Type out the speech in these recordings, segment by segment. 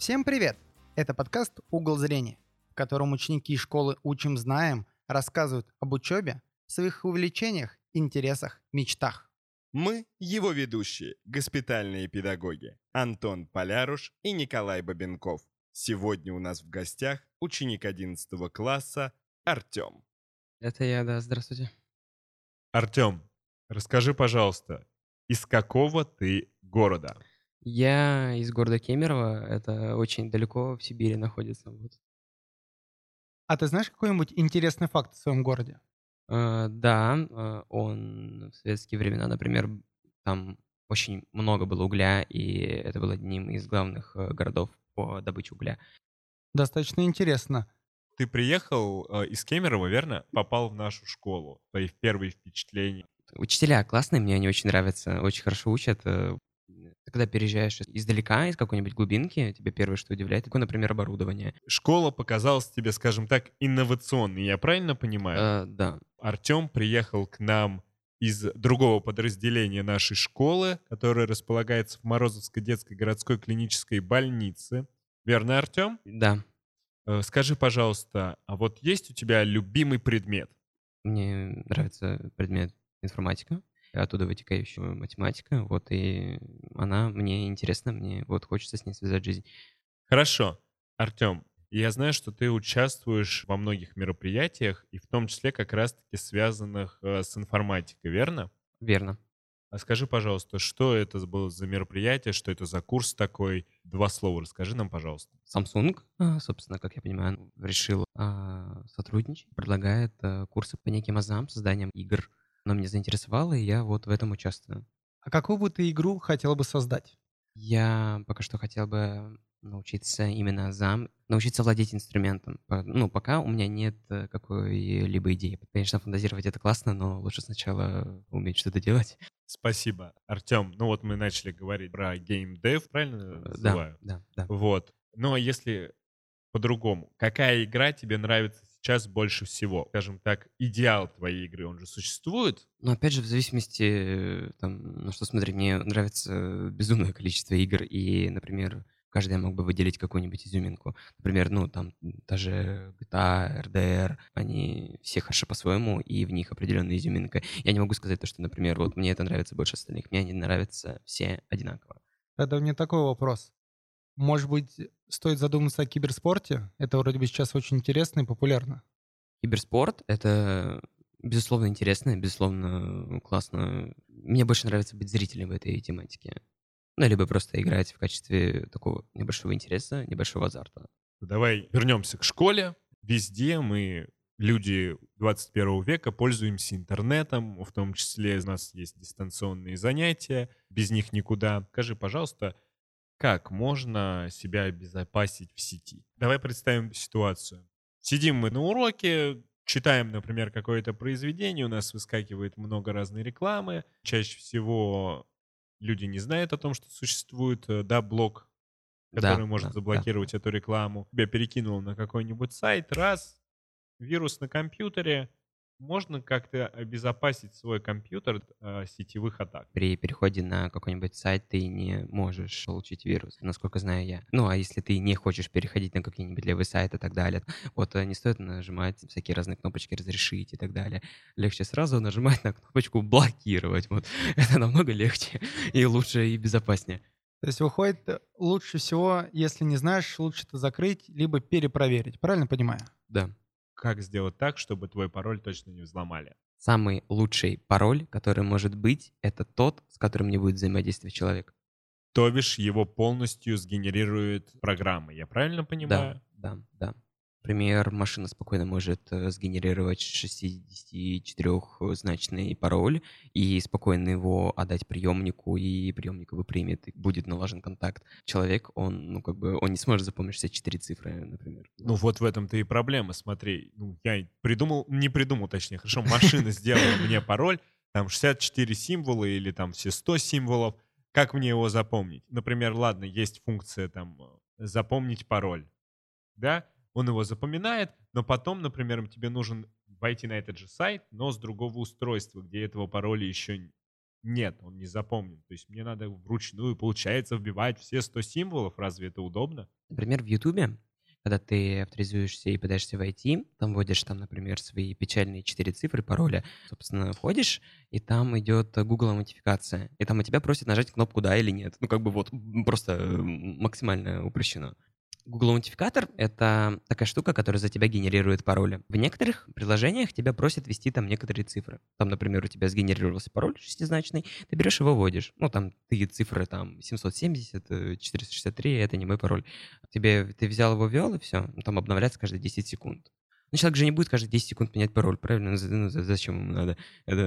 Всем привет! Это подкаст «Угол зрения», в котором ученики школы «Учим, знаем» рассказывают об учебе, своих увлечениях, интересах, мечтах. Мы его ведущие, госпитальные педагоги Антон Поляруш и Николай Бабенков. Сегодня у нас в гостях ученик 11 класса Артем. Это я, да, здравствуйте. Артем, расскажи, пожалуйста, из какого ты города? Я из города Кемерово, это очень далеко в Сибири находится. Вот. А ты знаешь какой-нибудь интересный факт в своем городе? Э, да, э, он в советские времена, например, там очень много было угля, и это был одним из главных э, городов по добыче угля. Достаточно интересно. Ты приехал э, из Кемерово, верно? Попал в нашу школу. Твои первые впечатления. Учителя классные, мне они очень нравятся, очень хорошо учат. Ты когда переезжаешь издалека, из какой-нибудь глубинки, тебе первое, что удивляет, такое, например, оборудование. Школа показалась тебе, скажем так, инновационной, я правильно понимаю? Э, Да, Артем приехал к нам из другого подразделения нашей школы, которое располагается в Морозовской детской городской клинической больнице. Верно, Артем? да, Э, Скажи, пожалуйста, а вот есть у тебя любимый предмет? Мне нравится предмет информатика, оттуда вытекающая математика, вот, и она мне интересна, мне вот хочется с ней связать жизнь. Хорошо. Артем, я знаю, что ты участвуешь во многих мероприятиях, и в том числе как раз-таки связанных э, с информатикой, верно? Верно. А скажи, пожалуйста, что это было за мероприятие, что это за курс такой? Два слова расскажи нам, пожалуйста. Samsung, а, собственно, как я понимаю, решил а, сотрудничать, предлагает а, курсы по неким азам, созданием игр. Оно меня заинтересовало, и я вот в этом участвую. А какую бы ты игру хотел бы создать? Я пока что хотел бы научиться именно азам, научиться владеть инструментом. Ну, пока у меня нет э, какой-либо идеи. Конечно, фантазировать это классно, но лучше сначала уметь что-то делать. Спасибо. Артем, ну вот мы начали говорить про геймдев, правильно Э, называю? Да, да, да. Вот. Но если по-другому, какая игра тебе нравится сейчас больше всего? Скажем так, идеал твоей игры, он же существует? Но опять же, в зависимости, э, там, на что смотреть, мне нравится безумное количество игр, и, например, каждый я мог бы выделить какую-нибудь изюминку. Например, ну, там, даже GTA, RDR, они все хороши по-своему, и в них определенная изюминка. Я не могу сказать то, что, например, вот мне это нравится больше остальных, мне они нравятся все одинаково. Тогда у меня такой вопрос. Может быть, стоит задуматься о киберспорте? Это вроде бы сейчас очень интересно и популярно. Киберспорт — это, безусловно, интересно, безусловно, классно. Мне больше нравится быть зрителем в этой тематике. Ну, либо просто играть в качестве такого небольшого интереса, небольшого азарта. Давай вернемся к школе. Везде мы, люди 21 века, пользуемся интернетом, в том числе у нас есть дистанционные занятия, без них никуда. Скажи, пожалуйста, как можно себя обезопасить в сети? Давай представим ситуацию. Сидим мы на уроке, читаем, например, какое-то произведение, у нас выскакивает много разной рекламы. Чаще всего люди не знают о том, что существует, э, да, блок Да, который может да, да. заблокировать эту рекламу. Тебя перекинул на какой-нибудь сайт, раз, вирус на компьютере, можно как-то обезопасить свой компьютер от э, сетевых атак. При переходе на какой-нибудь сайт ты не можешь получить вирус, насколько знаю я. Ну, а если ты не хочешь переходить на какие-нибудь левые сайты и так далее, вот э, не стоит нажимать всякие разные кнопочки «разрешить» и так далее. Легче сразу нажимать на кнопочку «блокировать». Вот. Это намного легче и лучше, и безопаснее. То есть выходит, э, лучше всего, если не знаешь, лучше это закрыть, либо перепроверить. Правильно понимаю? Да. Как сделать так, чтобы твой пароль точно не взломали? Самый лучший пароль, который может быть, это тот, с которым не будет взаимодействовать человек. То бишь его полностью сгенерирует программа, я правильно понимаю? Да, да, да. Например, машина спокойно может э, сгенерировать 64-значный пароль и спокойно его отдать приемнику, и приемник его примет, и будет налажен контакт. Человек, он, ну, как бы, он не сможет запомнить 64 цифры, например. Ну вот в этом-то и проблема, смотри. Ну, я придумал, не придумал, точнее, хорошо, машина сделала мне пароль, там 64 символа или там все 100 символов. Как мне его запомнить? Например, ладно, есть функция там э, запомнить пароль, да? Он его запоминает, но потом, например, тебе нужен войти на этот же сайт, но с другого устройства, где этого пароля еще Нет, он не запомнит. То есть мне надо вручную, получается, вбивать все 100 символов. Разве это удобно? Например, в Ютубе, когда ты авторизуешься и пытаешься войти, там вводишь, там, например, свои печальные четыре цифры пароля, собственно, входишь, и там идет Google аутентификация, и там у тебя просят нажать кнопку «да» или «нет». Ну, как бы вот, просто э, максимально упрощено. Google аутентификатор — это такая штука, которая за тебя генерирует пароли. В некоторых приложениях тебя просят ввести там некоторые цифры. Там, например, у тебя сгенерировался пароль шестизначный, ты берешь его, вводишь. Ну, там ты цифры там 770, 463 — это не мой пароль. Тебе, ты взял его, ввел, и все. Там обновляется каждые 10 секунд. Ну, человек же не будет каждые 10 секунд менять пароль, правильно? Ну, ну зачем ему надо? Это,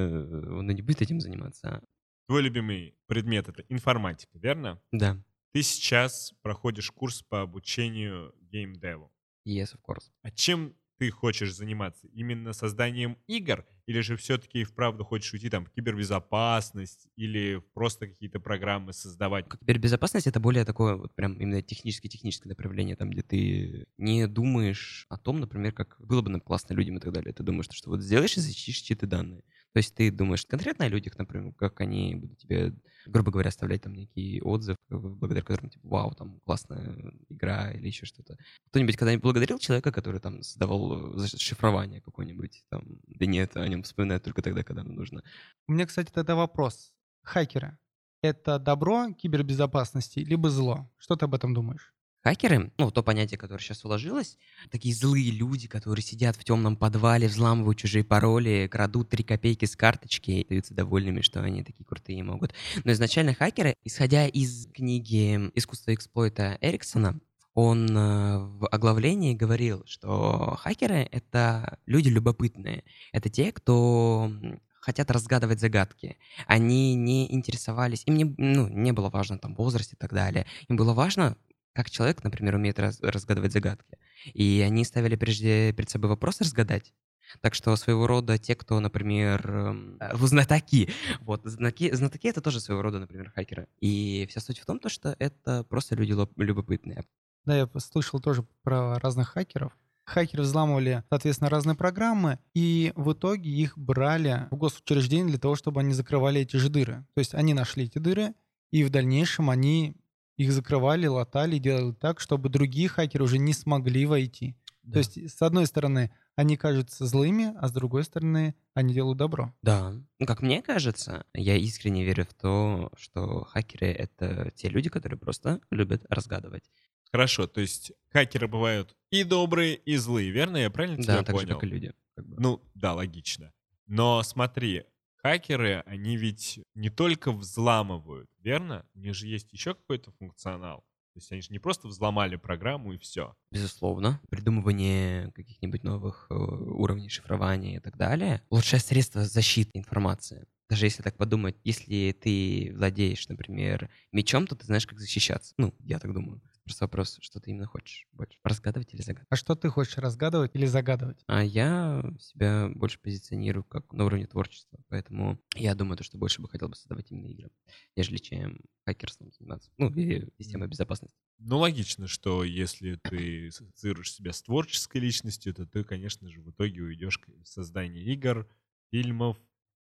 он не будет этим заниматься. Твой любимый предмет — это информатика, верно? Да. Ты сейчас проходишь курс по обучению геймдеву. Yes, of course. А чем ты хочешь заниматься? Именно созданием игр? Или же все-таки и вправду хочешь уйти там в кибербезопасность или просто какие-то программы создавать? Кибербезопасность — это более такое вот прям именно техническое-техническое направление, там, где ты не думаешь о том, например, как было бы нам классно людям и так далее. Ты думаешь, что вот сделаешь и защитишь чьи-то данные. То есть ты думаешь конкретно о людях, например, как они будут тебе, грубо говоря, оставлять там некий отзыв, благодаря которому, типа, вау, там классная игра или еще что-то. Кто-нибудь когда-нибудь благодарил человека, который там создавал э, шифрование какое-нибудь? Там, да нет, о нем вспоминают только тогда, когда нужно. У меня, кстати, тогда вопрос. Хакеры — это добро кибербезопасности либо зло? Что ты об этом думаешь? Хакеры, ну, то понятие, которое сейчас уложилось, такие злые люди, которые сидят в темном подвале, взламывают чужие пароли, крадут три копейки с карточки и остаются довольными, что они такие крутые могут. Но изначально хакеры, исходя из книги «Искусство эксплойта» Эриксона, он э, в оглавлении говорил, что хакеры — это люди любопытные. Это те, кто хотят разгадывать загадки. Они не интересовались, им не, ну, не было важно там возраст и так далее. Им было важно как человек, например, умеет раз, разгадывать загадки. И они ставили прежде перед собой вопрос разгадать. Так что своего рода те, кто, например, эм, э, знатоки, вот, знаки, знатоки — это тоже своего рода, например, хакеры. И вся суть в том, то, что это просто люди любопытные. Да, я слышал тоже про разных хакеров. Хакеры взламывали, соответственно, разные программы, и в итоге их брали в госучреждение для того, чтобы они закрывали эти же дыры. То есть они нашли эти дыры, и в дальнейшем они их закрывали, латали, делали так, чтобы другие хакеры уже не смогли войти. Да. То есть, с одной стороны, они кажутся злыми, а с другой стороны, они делают добро. Да. Ну, как мне кажется, я искренне верю в то, что хакеры — это те люди, которые просто любят разгадывать. Хорошо, то есть хакеры бывают и добрые, и злые, верно? Я правильно тебя да, понял? Да, так же, как и люди. Как бы. Ну, да, логично. Но смотри, хакеры, они ведь не только взламывают, верно? У них же есть еще какой-то функционал. То есть они же не просто взломали программу и все. Безусловно. Придумывание каких-нибудь новых э, уровней шифрования и так далее. Лучшее средство защиты информации. Даже если так подумать, если ты владеешь, например, мечом, то ты знаешь, как защищаться. Ну, я так думаю. Просто вопрос, что ты именно хочешь больше, разгадывать или загадывать. А что ты хочешь, разгадывать или загадывать? А я себя больше позиционирую как на уровне творчества, поэтому я думаю, то, что больше бы хотел бы создавать именно игры, нежели чем хакерством заниматься, ну, и системой безопасности. Ну, логично, что если ты ассоциируешь себя с творческой личностью, то ты, конечно же, в итоге уйдешь в создание игр, фильмов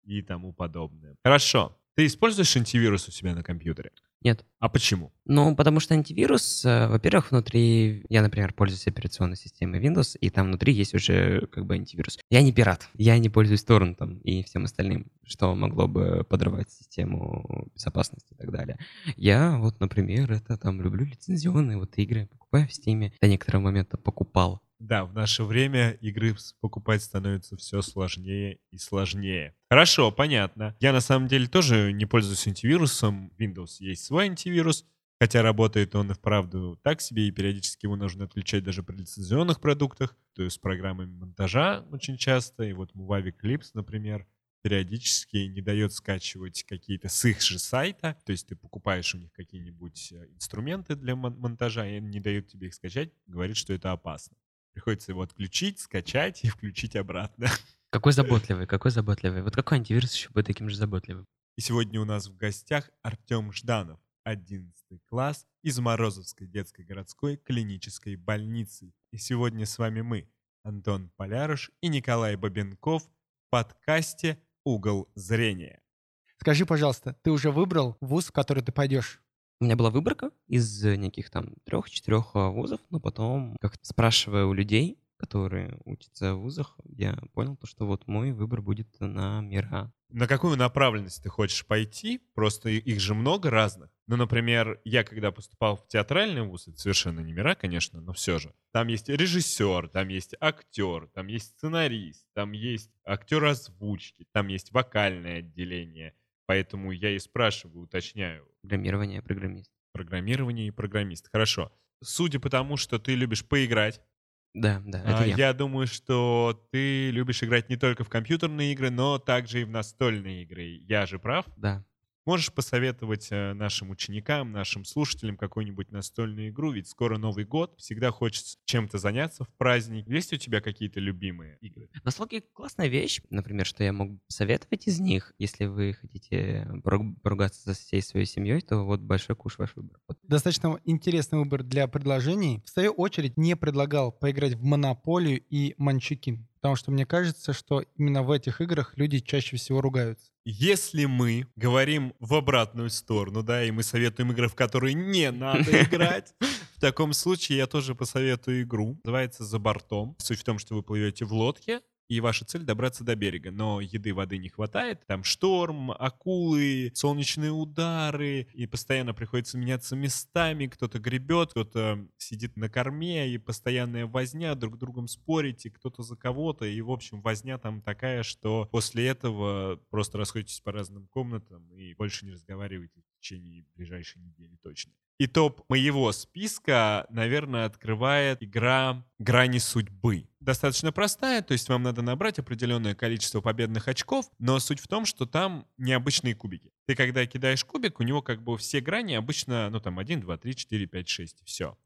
и тому подобное. Хорошо. Ты используешь антивирус у себя на компьютере? Нет. А почему? Ну, потому что антивирус, э, во-первых, внутри... Я, например, пользуюсь операционной системой Windows, и там внутри есть уже как бы антивирус. Я не пират, я не пользуюсь торрентом и всем остальным, что могло бы подрывать систему безопасности и так далее. Я вот, например, это там люблю лицензионные вот игры, покупаю в Steam. До некоторого момента покупал да, в наше время игры покупать становится все сложнее и сложнее. Хорошо, понятно. Я на самом деле тоже не пользуюсь антивирусом. Windows есть свой антивирус, хотя работает он и вправду так себе, и периодически его нужно отключать даже при лицензионных продуктах, то есть с программами монтажа очень часто. И вот Movavi Clips, например, периодически не дает скачивать какие-то с их же сайта. То есть ты покупаешь у них какие-нибудь э, инструменты для монтажа, и не дают тебе их скачать, говорит, что это опасно. Приходится его отключить, скачать и включить обратно. Какой заботливый, какой заботливый. Вот какой антивирус еще будет таким же заботливым? И сегодня у нас в гостях Артем Жданов, 11 класс из Морозовской детской городской клинической больницы. И сегодня с вами мы, Антон Поляруш и Николай Бабенков в подкасте «Угол зрения». Скажи, пожалуйста, ты уже выбрал вуз, в который ты пойдешь? У меня была выборка из неких там трех-четырех вузов, но потом, как спрашивая у людей, которые учатся в вузах, я понял, то, что вот мой выбор будет на МИРА. На какую направленность ты хочешь пойти? Просто их же много разных. Ну, например, я когда поступал в театральный вуз, это совершенно не мира, конечно, но все же. Там есть режиссер, там есть актер, там есть сценарист, там есть актер озвучки, там есть вокальное отделение. Поэтому я и спрашиваю, уточняю. Программирование, программист. Программирование и программист. Хорошо. Судя по тому, что ты любишь поиграть, Да, да, это а, я. я думаю, что ты любишь играть не только в компьютерные игры, но также и в настольные игры. Я же прав? Да. Можешь посоветовать э, нашим ученикам, нашим слушателям какую-нибудь настольную игру? Ведь скоро Новый год, всегда хочется чем-то заняться в праздник. Есть у тебя какие-то любимые игры? Настолки классная вещь, например, что я мог советовать из них, если вы хотите пору- поругаться со всей своей семьей, то вот большой куш ваш выбор. Вот. Достаточно интересный выбор для предложений. В свою очередь не предлагал поиграть в Монополию и Манчукин, потому что мне кажется, что именно в этих играх люди чаще всего ругаются. Если мы говорим в обратную сторону, да, и мы советуем игры, в которые не надо играть, в таком случае я тоже посоветую игру. Называется «За бортом». Суть в том, что вы плывете в лодке, и ваша цель добраться до берега, но еды, воды не хватает. Там шторм, акулы, солнечные удары, и постоянно приходится меняться местами. Кто-то гребет, кто-то сидит на корме, и постоянная возня, друг с другом спорите, кто-то за кого-то, и, в общем, возня там такая, что после этого просто расходитесь по разным комнатам и больше не разговариваете в течение ближайшей недели точно. И топ моего списка, наверное, открывает игра «Грани судьбы». Достаточно простая, то есть вам надо набрать определенное количество победных очков, но суть в том, что там необычные кубики. Ты когда кидаешь кубик, у него как бы все грани обычно, ну там 1, 2, 3, 4, 5, 6, все.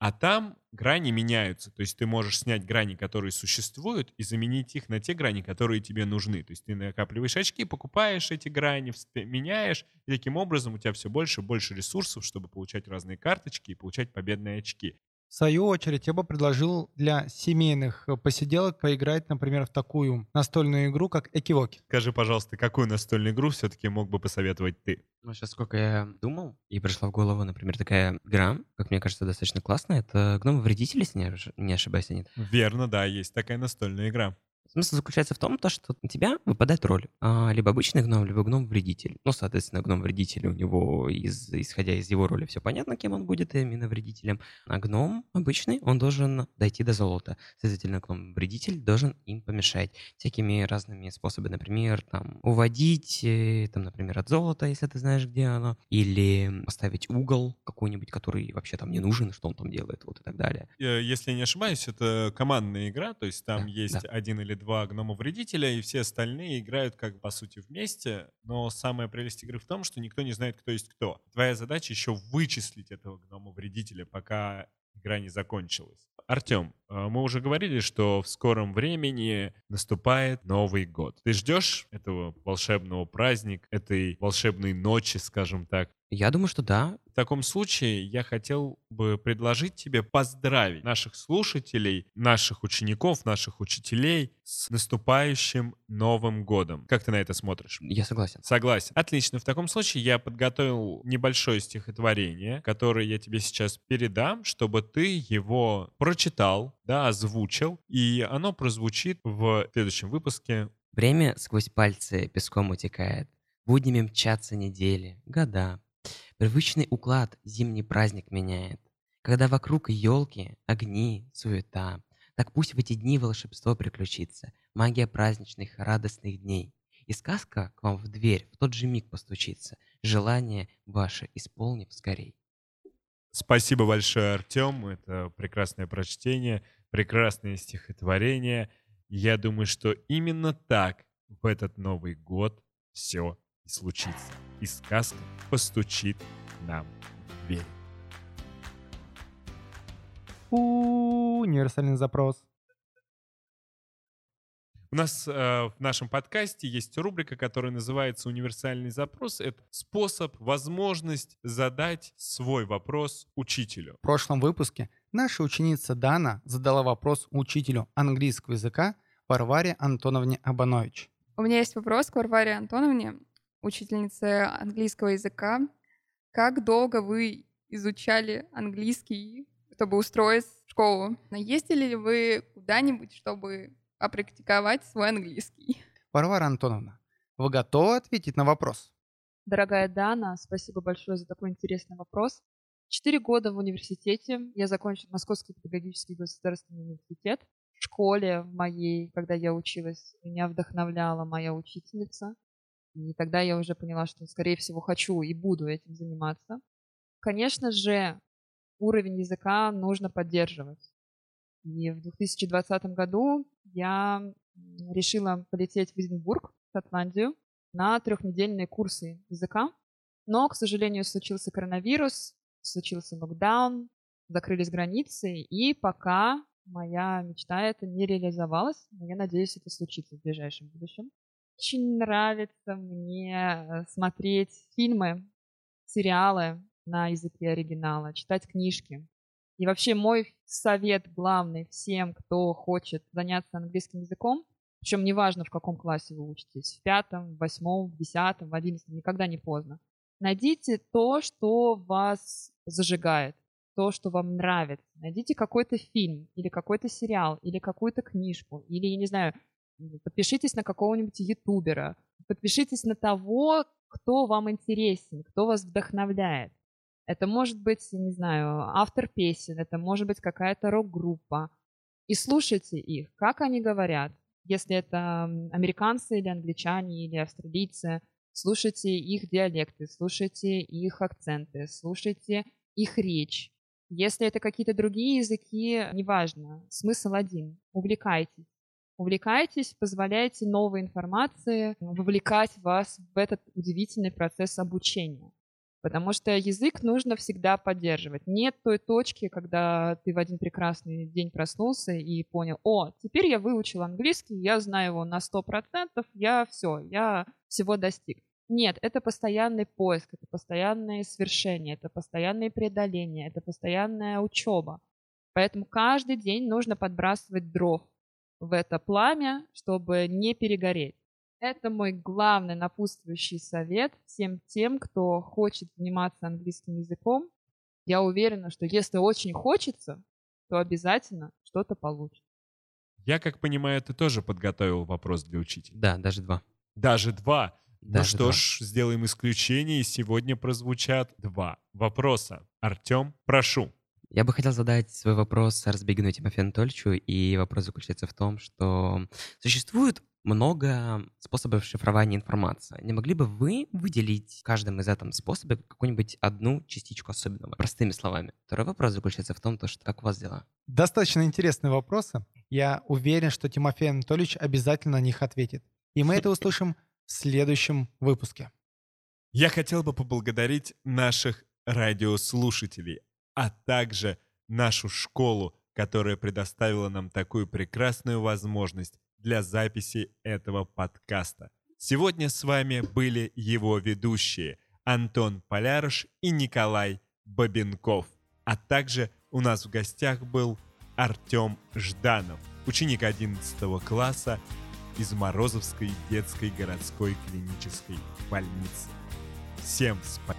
А там грани меняются. То есть ты можешь снять грани, которые существуют, и заменить их на те грани, которые тебе нужны. То есть ты накапливаешь очки, покупаешь эти грани, меняешь, и таким образом у тебя все больше и больше ресурсов, чтобы получать разные карточки и получать победные очки. В свою очередь, я бы предложил для семейных э, посиделок поиграть, например, в такую настольную игру, как Экивоки. Скажи, пожалуйста, какую настольную игру все-таки мог бы посоветовать ты? Ну, сейчас сколько я думал, и пришла в голову, например, такая игра, как мне кажется, достаточно классная. Это гном вредитель, если не ошибаюсь, нет. Верно, да, есть такая настольная игра. Смысл заключается в том, то, что на тебя выпадает роль. а, либо обычный гном, либо гном-вредитель. Ну, соответственно, гном-вредитель у него, из, исходя из его роли, все понятно, кем он будет, именно вредителем. А гном обычный, он должен дойти до золота. Следовательно, гном-вредитель должен им помешать всякими разными способами. Например, там, уводить, э, там, например, от золота, если ты знаешь, где оно. Или поставить угол какой-нибудь, который вообще там не нужен, что он там делает, вот и так далее. Э, Если я не ошибаюсь, это командная игра, то есть там Да, есть да. один или два гнома-вредителя, и все остальные играют как по сути вместе, но самая прелесть игры в том, что никто не знает, кто есть кто. Твоя задача еще вычислить этого гнома-вредителя, пока игра не закончилась. Артем, мы уже говорили, что в скором времени наступает Новый год. Ты ждешь этого волшебного праздника, этой волшебной ночи, скажем так? Я думаю, что да. В таком случае я хотел бы предложить тебе поздравить наших слушателей, наших учеников, наших учителей с наступающим Новым годом. Как ты на это смотришь? Я согласен. Согласен. Отлично. В таком случае я подготовил небольшое стихотворение, которое я тебе сейчас передам, чтобы ты его прочитал, да, озвучил, и оно прозвучит в следующем выпуске. Время сквозь пальцы песком утекает. Буднями мчатся недели, года. Привычный уклад зимний праздник меняет. Когда вокруг елки, огни, суета. Так пусть в эти дни волшебство приключится. Магия праздничных, радостных дней. И сказка к вам в дверь в тот же миг постучится. Желание ваше исполнив скорей. Спасибо большое, Артем. Это прекрасное прочтение, прекрасное стихотворение. Я думаю, что именно так в этот Новый год все и случится. И сказка постучит нам в дверь. Универсальный запрос. У нас э, в нашем подкасте есть рубрика, которая называется «Универсальный запрос». Это способ, возможность задать свой вопрос учителю. В прошлом выпуске наша ученица Дана задала вопрос учителю английского языка Варваре Антоновне Абанович. У меня есть вопрос к Варваре Антоновне. учительница английского языка. Как долго вы изучали английский, чтобы устроиться в школу? Ездили ли вы куда-нибудь, чтобы опрактиковать свой английский? Варвара Антоновна, вы готовы ответить на вопрос? Дорогая Дана, спасибо большое за такой интересный вопрос. Четыре года в университете. Я закончила Московский педагогический государственный университет. В школе моей, когда я училась, меня вдохновляла моя учительница. И тогда я уже поняла, что, скорее всего, хочу и буду этим заниматься. Конечно же, уровень языка нужно поддерживать. И в 2020 году я решила полететь в Эдинбург, в Шотландию, на трехнедельные курсы языка. Но, к сожалению, случился коронавирус, случился локдаун, закрылись границы, и пока моя мечта это не реализовалась, но я надеюсь, это случится в ближайшем будущем. Очень нравится мне э, смотреть фильмы, сериалы на языке оригинала, читать книжки. И вообще мой совет главный всем, кто хочет заняться английским языком, причем неважно, в каком классе вы учитесь, в пятом, в восьмом, в десятом, в одиннадцатом, никогда не поздно. Найдите то, что вас зажигает, то, что вам нравится. Найдите какой-то фильм или какой-то сериал или какую-то книжку или, я не знаю, подпишитесь на какого-нибудь ютубера, подпишитесь на того, кто вам интересен, кто вас вдохновляет. Это может быть, не знаю, автор песен, это может быть какая-то рок-группа. И слушайте их, как они говорят. Если это американцы или англичане или австралийцы, слушайте их диалекты, слушайте их акценты, слушайте их речь. Если это какие-то другие языки, неважно, смысл один. Увлекайтесь. Увлекайтесь, позволяйте новой информации вовлекать вас в этот удивительный процесс обучения. Потому что язык нужно всегда поддерживать. Нет той точки, когда ты в один прекрасный день проснулся и понял, о, теперь я выучил английский, я знаю его на 100%, я все, я всего достиг. Нет, это постоянный поиск, это постоянное свершение, это постоянное преодоление, это постоянная учеба. Поэтому каждый день нужно подбрасывать дров в это пламя, чтобы не перегореть. Это мой главный напутствующий совет всем тем, кто хочет заниматься английским языком. Я уверена, что если очень хочется, то обязательно что-то получится. Я, как понимаю, ты тоже подготовил вопрос для учителя. Да, даже два. Даже два. Ну Даже что два. ж, сделаем исключение, и сегодня прозвучат два вопроса. Артем, прошу. Я бы хотел задать свой вопрос Арсбегину Тимофею Анатольевичу, и вопрос заключается в том, что существует много способов шифрования информации. Не могли бы вы выделить в каждом из этом способе какую-нибудь одну частичку особенного? Простыми словами. Второй вопрос заключается в том, то, что как у вас дела? Достаточно интересные вопросы. Я уверен, что Тимофей Анатольевич обязательно на них ответит. И мы это услышим в следующем выпуске. Я хотел бы поблагодарить наших радиослушателей, а также нашу школу, которая предоставила нам такую прекрасную возможность для записи этого подкаста. Сегодня с вами были его ведущие Антон Поляруш и Николай Бабенков. А также у нас в гостях был Артем Жданов, ученик 11 класса из Морозовской детской городской клинической больницы. Всем спасибо.